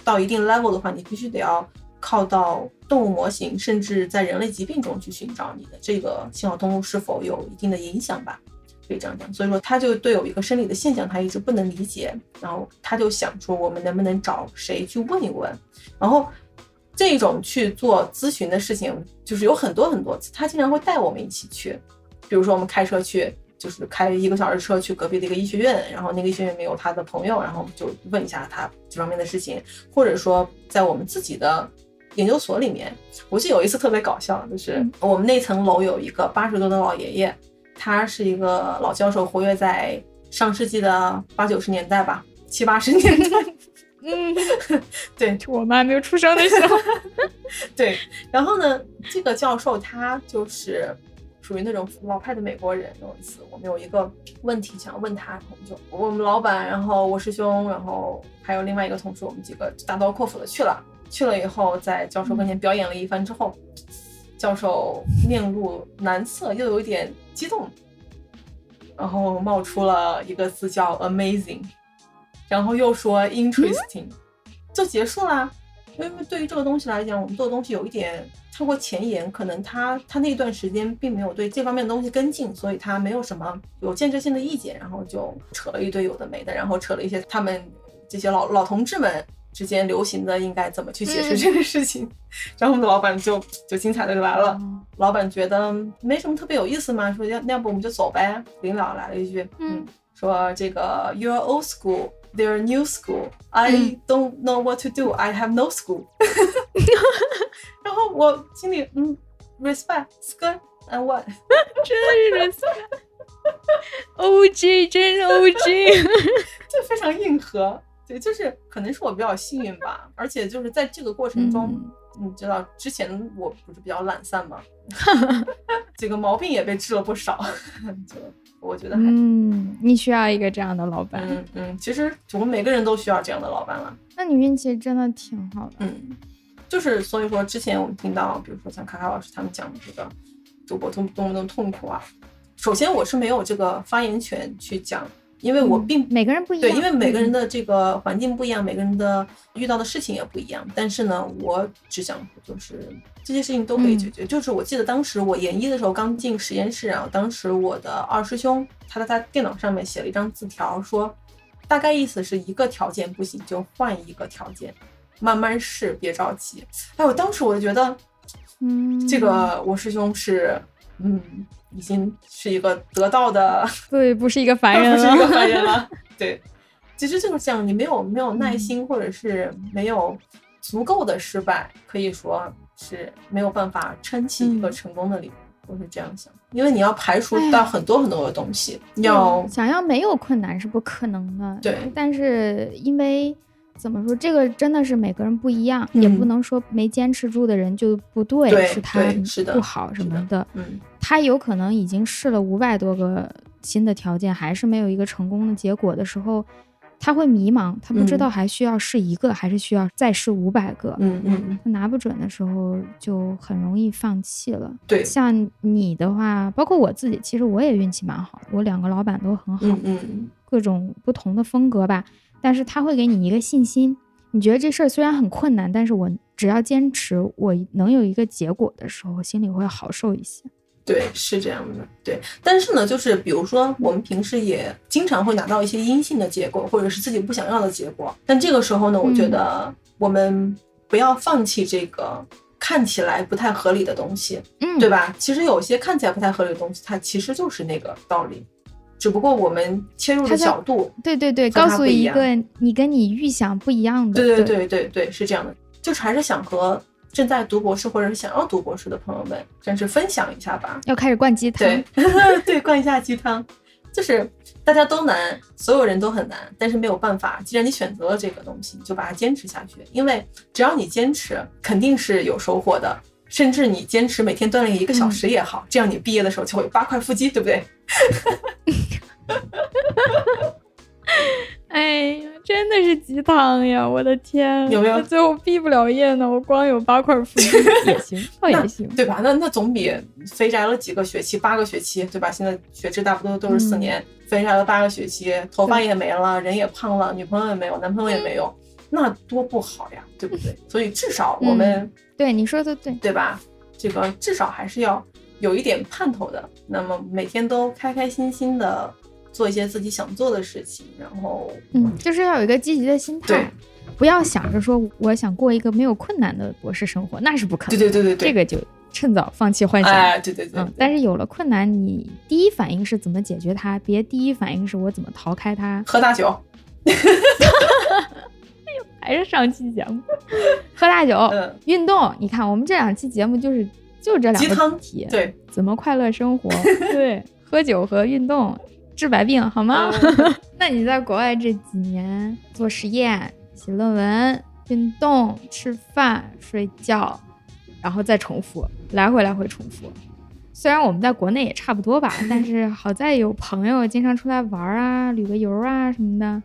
到一定 level 的话，你必须得要靠到动物模型，甚至在人类疾病中去寻找你的这个信号通路是否有一定的影响吧。可以这样讲，所以说他就对有一个生理的现象，他一直不能理解，然后他就想说，我们能不能找谁去问一问？然后这种去做咨询的事情，就是有很多很多次，他经常会带我们一起去，比如说我们开车去，就是开一个小时车去隔壁的一个医学院，然后那个医学院里面有他的朋友，然后就问一下他这方面的事情，或者说在我们自己的研究所里面，我记得有一次特别搞笑，就是我们那层楼有一个八十多的老爷爷。他是一个老教授，活跃在上世纪的八九十年代吧，七八十年代。嗯，对，我们还没有出生的时候。对，然后呢，这个教授他就是属于那种老派的美国人。有一次，我们有一个问题想要问他，我们就我们老板，然后我师兄，然后还有另外一个同事，我们几个大刀阔斧的去了。去了以后，在教授跟前表演了一番之后，教授面露难色，又有一点激动，然后冒出了一个字叫 amazing，然后又说 interesting，就结束啦。因为对于这个东西来讲，我们做的东西有一点超过前沿，可能他他那段时间并没有对这方面的东西跟进，所以他没有什么有建设性的意见，然后就扯了一堆有的没的，然后扯了一些他们这些老老同志们之间流行的应该怎么去解释这个事情，然后我们的老板就就精彩的就来了，老板觉得没什么特别有意思嘛，说要那要不我们就走呗，领导来了一句，嗯，说这个 you're old school。Their new school. I don't know what to do. I have no school. 然后我心里嗯，respect, skirt and what？真的是 respect。OG 真是 OG，就非常硬核。对，就是可能是我比较幸运吧，而且就是在这个过程中，你知道之前我不是比较懒散嘛，这个毛病也被治了不少，就。我觉得还，嗯，你需要一个这样的老板。嗯嗯，其实我们每个人都需要这样的老板了。那你运气真的挺好的。嗯，就是所以说，之前我们听到，比如说像卡卡老师他们讲的这个主播多多么的痛苦啊。首先，我是没有这个发言权去讲，因为我并每个人不一样。对，因为每个人的这个环境不一样，每个人的遇到的事情也不一样。但是呢，我只想就是。这些事情都可以解决。就是我记得当时我研一的时候刚进实验室，然后当时我的二师兄他在他电脑上面写了一张字条，说大概意思是一个条件不行就换一个条件，慢慢试，别着急。哎，我当时我就觉得，嗯，这个我师兄是，嗯，已经是一个得道的，对，不是一个凡人了，不是一个凡人了。对，其实就是这样，你没有没有耐心，或者是没有足够的失败，可以说。是没有办法撑起一个成功的理论，我是这样想，因为你要排除到很多很多的东西，要想要没有困难是不可能的。对，但是因为怎么说，这个真的是每个人不一样，也不能说没坚持住的人就不对，是他不好什么的。嗯，他有可能已经试了五百多个新的条件，还是没有一个成功的结果的时候。他会迷茫，他不知道还需要试一个，还是需要再试五百个。嗯嗯，他拿不准的时候就很容易放弃了。对，像你的话，包括我自己，其实我也运气蛮好，我两个老板都很好。嗯嗯，各种不同的风格吧，但是他会给你一个信心。你觉得这事儿虽然很困难，但是我只要坚持，我能有一个结果的时候，心里会好受一些。对，是这样的。对，但是呢，就是比如说，我们平时也经常会拿到一些阴性的结果，或者是自己不想要的结果。但这个时候呢，我觉得我们不要放弃这个看起来不太合理的东西，嗯，对吧？其实有些看起来不太合理的东西，它其实就是那个道理，只不过我们切入的角度，对对对，告诉一个你跟你预想不一样的，对对对对对，是这样的，就是还是想和。正在读博士或者是想要读博士的朋友们，算是分享一下吧。要开始灌鸡汤，对 对，灌一下鸡汤，就是大家都难，所有人都很难，但是没有办法。既然你选择了这个东西，就把它坚持下去。因为只要你坚持，肯定是有收获的。甚至你坚持每天锻炼一个小时也好，这样你毕业的时候就会有八块腹肌，对不对？哎呀，真的是鸡汤呀！我的天，有没有最后毕不了业呢？我光有八块腹肌 也行，倒也行，对吧？那那总比肥宅了几个学期，八个学期，对吧？现在学制大不多都是四年，肥宅了八个学期，头发也没了，人也胖了，女朋友也没有，男朋友也没有，那多不好呀，对不对？所以至少我们对你说的对，对吧？这个至少还是要有一点盼头的，那么每天都开开心心的。做一些自己想做的事情，然后嗯，就是要有一个积极的心态，不要想着说我想过一个没有困难的博士生活，那是不可能。对对对对，这个就趁早放弃幻想。哎，对对对。嗯，但是有了困难，你第一反应是怎么解决它？别第一反应是我怎么逃开它？喝大酒。还是上期节目，喝大酒，运动。你看，我们这两期节目就是就这两个主题，对，怎么快乐生活？对，喝酒和运动。治百病好吗？那你在国外这几年做实验、写论文、运动、吃饭、睡觉，然后再重复，来回来回重复，虽然我们在国内也差不多吧，但是 好在有朋友经常出来玩啊、旅个游啊什么的。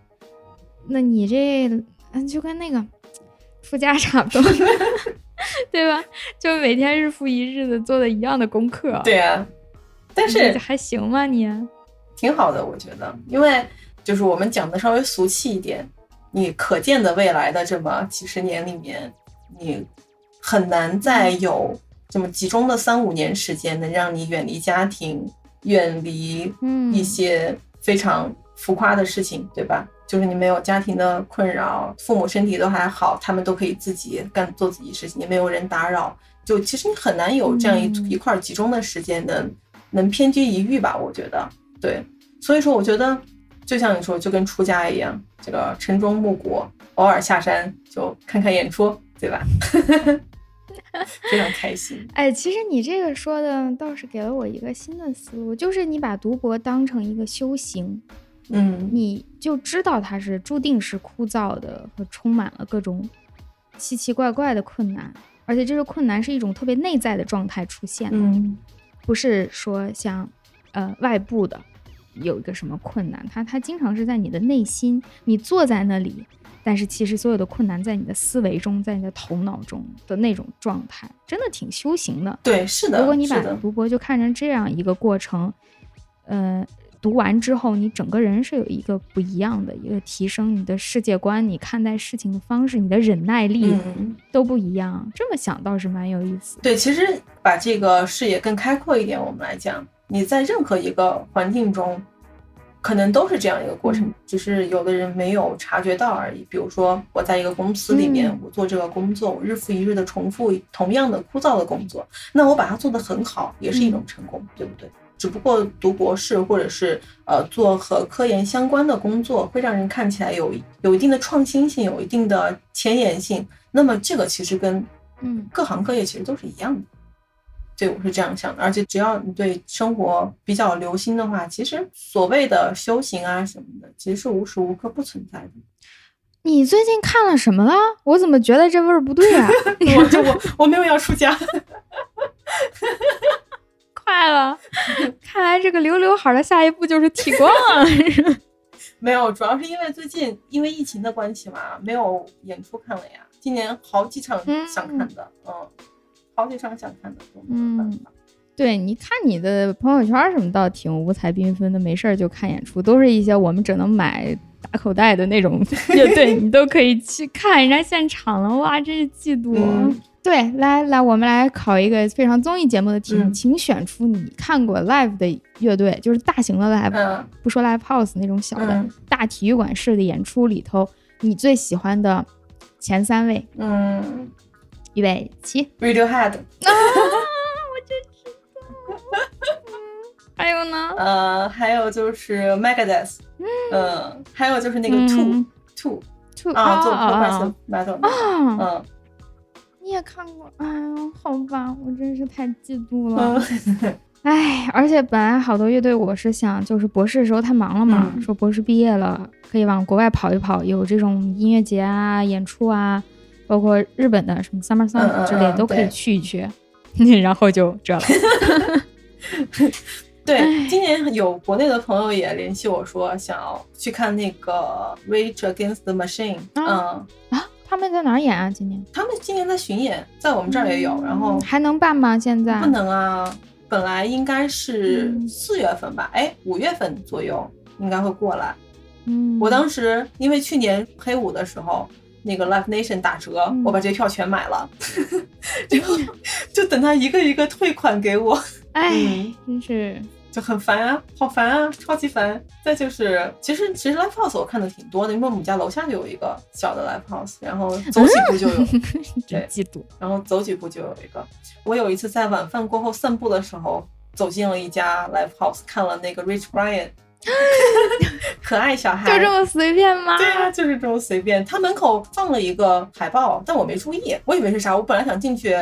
那你这，嗯，就跟那个出家差不多，对吧？就每天日复一日的做的一样的功课。对啊，但是还行吗？你挺好的，我觉得，因为就是我们讲的稍微俗气一点，你可见的未来的这么几十年里面，你很难再有。这么集中的三五年时间，能让你远离家庭，远离一些非常浮夸的事情，对吧？就是你没有家庭的困扰，父母身体都还好，他们都可以自己干做自己事情，也没有人打扰。就其实你很难有这样一一块集中的时间，能能偏居一隅吧？我觉得，对。所以说，我觉得就像你说，就跟出家一样，这个晨钟暮鼓，偶尔下山就看看演出，对吧？非常开心。哎，其实你这个说的倒是给了我一个新的思路，就是你把读博当成一个修行，嗯，你就知道它是注定是枯燥的和充满了各种奇奇怪怪的困难，而且这个困难是一种特别内在的状态出现，嗯，不是说像呃外部的有一个什么困难，它它经常是在你的内心，你坐在那里。但是其实所有的困难在你的思维中，在你的头脑中的那种状态，真的挺修行的。对，是的。如果你把读博就看成这样一个过程，呃，读完之后，你整个人是有一个不一样的一个提升，你的世界观，你看待事情的方式，你的忍耐力都不一样。这么想倒是蛮有意思。对，其实把这个视野更开阔一点，我们来讲，你在任何一个环境中。可能都是这样一个过程，只是有的人没有察觉到而已。比如说，我在一个公司里面，我做这个工作，我日复一日的重复同样的枯燥的工作，那我把它做得很好，也是一种成功，对不对？只不过读博士或者是呃做和科研相关的工作，会让人看起来有有一定的创新性，有一定的前沿性。那么这个其实跟嗯各行各业其实都是一样的。对，我是这样想的，而且只要你对生活比较留心的话，其实所谓的修行啊什么的，其实是无时无刻不存在的。你最近看了什么了？我怎么觉得这味儿不对啊？我就我我没有要出家，快了，看来这个留刘海的下一步就是剃光了。没有，主要是因为最近因为疫情的关系嘛，没有演出看了呀。今年好几场想看的，嗯。好几场想看的，嗯，对，你看你的朋友圈什么倒挺五彩缤纷的，没事儿就看演出，都是一些我们只能买打口袋的那种乐队，你都可以去看人家现场了，哇，真是嫉妒。对，来来，我们来考一个非常综艺节目的题目，请选出你看过 live 的乐队，就是大型的 live，不说 live house 那种小的，大体育馆式的演出里头，你最喜欢的前三位。嗯。预备起，Radiohead 啊，我就知道。还有呢？呃，还有就是 Megadeth，嗯，还有就是那个 Two Two Two 啊，做 Progressive Metal 啊，嗯，你也看过？哎呦，好吧，我真是太嫉妒了。哎，而且本来好多乐队，我是想就是博士的时候太忙了嘛，说博士毕业了可以往国外跑一跑，有这种音乐节啊、演出啊。包括日本的什么 Summer Song 之类都可以去一去，然后就这了。对，今年有国内的朋友也联系我说想要去看那个 Rage Against the Machine。嗯啊，他们在哪儿演啊？今年？他们今年在巡演，在我们这儿也有。然后还能办吗？现在不能啊，本来应该是四月份吧？哎，五月份左右应该会过来。嗯，我当时因为去年黑五的时候。那个 Live Nation 打折，我把这票全买了，就就等他一个一个退款给我。哎，真是就很烦啊，好烦啊，超级烦。再就是，其实其实 Live House 我看的挺多的，因为我们家楼下就有一个小的 Live House，然后走几步就有。对，嫉妒。然后走几步就有一个。我有一次在晚饭过后散步的时候，走进了一家 Live House，看了那个 Rich Brian。可爱小孩就这么随便吗？对啊，就是这么随便。他门口放了一个海报，但我没注意，我以为是啥。我本来想进去，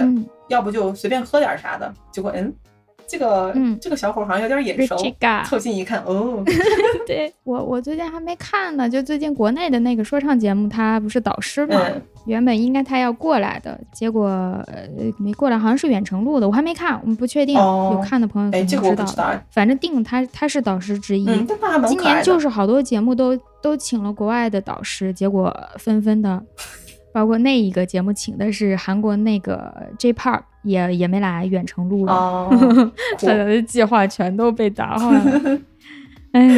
要不就随便喝点啥的。结果，嗯，这个、嗯这个小伙好像有点眼熟，Richie 凑近一看，哦，对我，我最近还没看呢。就最近国内的那个说唱节目，他不是导师嘛？嗯原本应该他要过来的，结果呃没过来，好像是远程录的，我还没看，我们不确定。哦有看的朋友可哎，能这个我知道不知道，反正定他他是导师之一。今。年就是好多节目都都请了国外的导师，结果纷纷的，包括那一个节目请的是韩国那个 J Park，也也没来远程录了，哦，酷他的计划全都被打坏了。哎，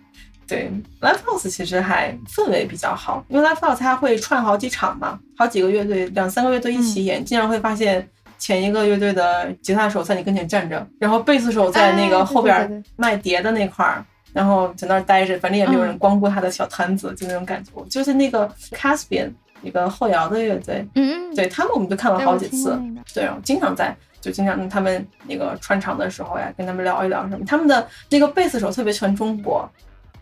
对，Live House 其实还氛围比较好，因为 Live House 它会串好几场嘛，好几个乐队，两三个乐队一嗯起演，经常会发现前一个乐队的吉他手在你跟前站着，然后贝斯手在那个后边卖碟的那块儿。然后在那儿待着，反正也没有人嗯光顾他的小摊子，就那种感觉。就是那个 Caspian 一个后摇的乐队，嗯嗯，对他们我们就看了好几次。对，我经常在，就经常跟他们那个穿场的时候呀，跟他们聊一聊什么。他们的那个贝斯手特别喜欢中国，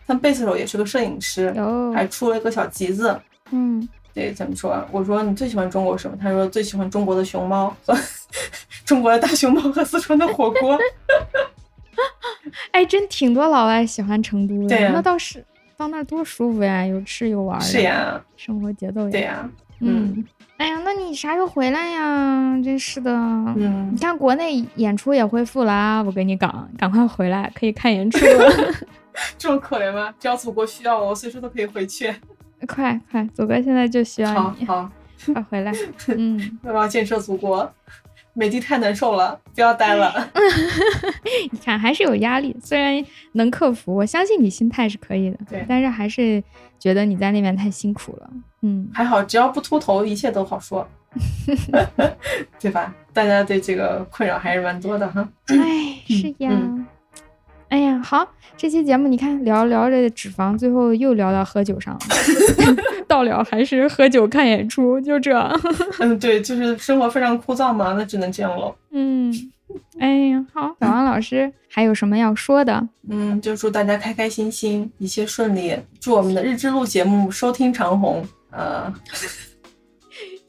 他们贝斯手也是个摄影师，有，还出了一个小集子。嗯，对，怎么说？我说你最喜欢中国什么？他说最喜欢中国的熊猫和 中国的大熊猫和四川的火锅。哎，真挺多老外喜欢成都的，那倒是到那儿多舒服呀，有吃有玩的，是，呀，生活节奏也对呀，嗯，哎呀，那你啥时候回来呀？真是的，嗯你，看国内演出也恢复了啊，我跟你讲，赶快回来，可以看演出了，这么可怜吗？只要祖国需要我，随时都可以回去。快快，祖国现在就需要你，好好，快回来，嗯，我要建设祖国。美的太难受了，不要待了。你看还是有压力，虽然能克服，我相信你心态是可以的，对但是还是觉得你在那边太辛苦了，嗯，还好，只要不秃头，一切都好说，对吧？大家对这个困扰还是蛮多的哈。哎，是呀。嗯哎呀，好，这期节目你看聊聊这脂肪，最后又聊到喝酒上了，到了还是喝酒看演出，就这。嗯，对，就是生活非常枯燥嘛，那只能这样喽。嗯，哎呀，好，小王老师还有什么要说的？嗯，就祝大家开开心心，一切顺利。祝我们的日之路节目收听长虹。呃，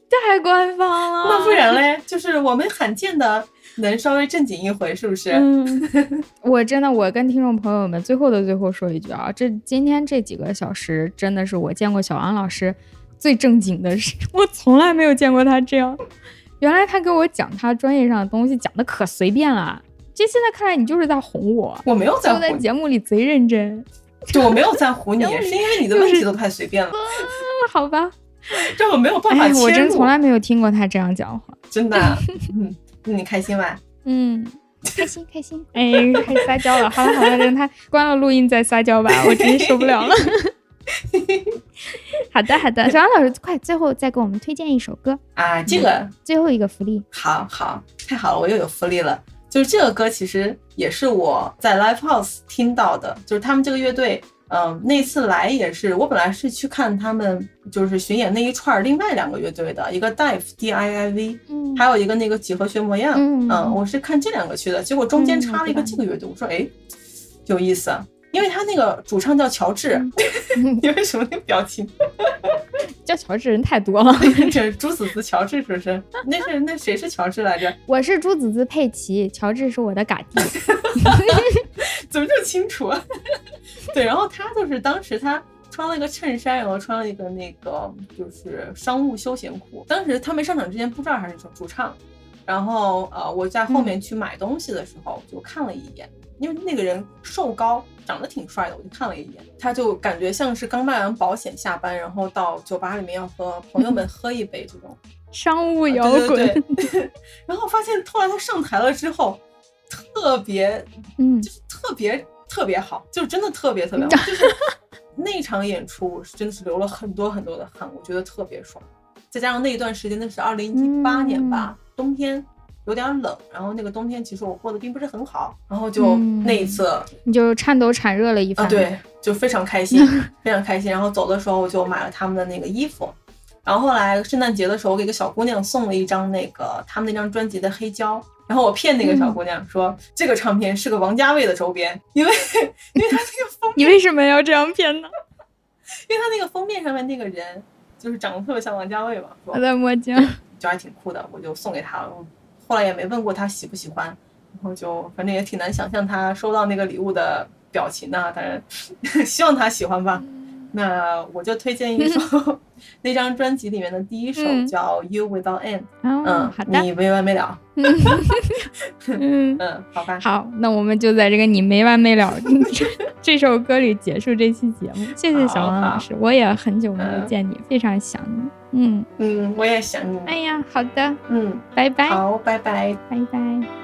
太官方了，那不然嘞，就是我们罕见的能稍微正经一回，是不是？嗯，我真的，我跟听众朋友们最后的最后说一句啊，这今天这几个小时真的是我见过小王老师最正经的事，我从来没有见过他这样。原来他给我讲他专业上的东西讲的可随便了，这现在看来你就是在哄我，我没有在就在，节目里贼认真，就我没有在哄 你，是因为你的问题都太随便了，好吧？这我没有办法哎，我。真从来没有听过他这样讲话。真的啊，嗯，那你开心吗？嗯，开心开心，哎，开始撒娇了。好了好了，让他关了录音再撒娇吧，我真是受不了了。好的好的，小王老师，快最后再给我们推荐一首歌，啊，这个最后一个福利。好好，太好了，我又有福利了。就是这个歌其实也是我在 Live House 听到的，就是他们这个乐队，嗯、那次来也是我本来是去看他们就是巡演那一串儿另外两个乐队的，一个 Dive D I I V，嗯还有一个那个几何学模样，嗯我是看这两个去的，结果中间嗯插了一个这个乐队，我说哎，有意思，啊，因为他那个主唱叫乔治，嗯 你为什么那个表情？叫乔治人太多了，这 朱子子乔治是不是？那是那谁是乔治来着？我是朱子子佩奇，乔治是我的嘎弟。怎么这么清楚啊？对，然后他就是当时他穿了一个衬衫，然后穿了一个那个就是商务休闲裤。当时他没上场之前不知道他是主唱，然后呃我在后面去买东西的时候就看了一眼，因为那个人瘦高，长得挺帅的，我就看了一眼，他就感觉像是刚卖完保险下班，然后到酒吧里面要和朋友们喝一杯这种。商务摇滚，对对对，然后发现后来他上台了之后，特别嗯就是特别特别好，就是真的特别特别好，就是 那场演出真的是流了很多很多的汗，我觉得特别爽。再加上那一段时间，那是二零一八年吧，冬天有点冷，然后那个冬天其实我过得并不是很好，然后就嗯那一次、你就颤抖产热了一番。啊，对，就非常开心，非常开心。然后走的时候我就买了他们的那个衣服，然后后来圣诞节的时候，我给个小姑娘送了一张那个他们那张专辑的黑胶。然后我骗那个小姑娘说，这个唱片是个王家卫的周边，因为因为他那个封，你为什么要这样骗呢？因为他那个封面上面那个人就是长得特别像王家卫嘛，说我在墨镜。就还挺酷的，我就送给他了。后来也没问过他喜不喜欢，然后就反正也挺难想象他收到那个礼物的表情的，当然 希望他喜欢吧。那我就推荐一首 那张专辑里面的第一首，嗯叫《You Without End》。哦，嗯好，的，你没完没了。嗯，嗯，好吧。好，那我们就在这个你没完没了这这首歌里结束这期节目。谢谢小王老师，我也很久没有嗯见你，非常想你。嗯，嗯，我也想你。哎呀，好的，嗯，拜拜，好，拜拜。拜拜。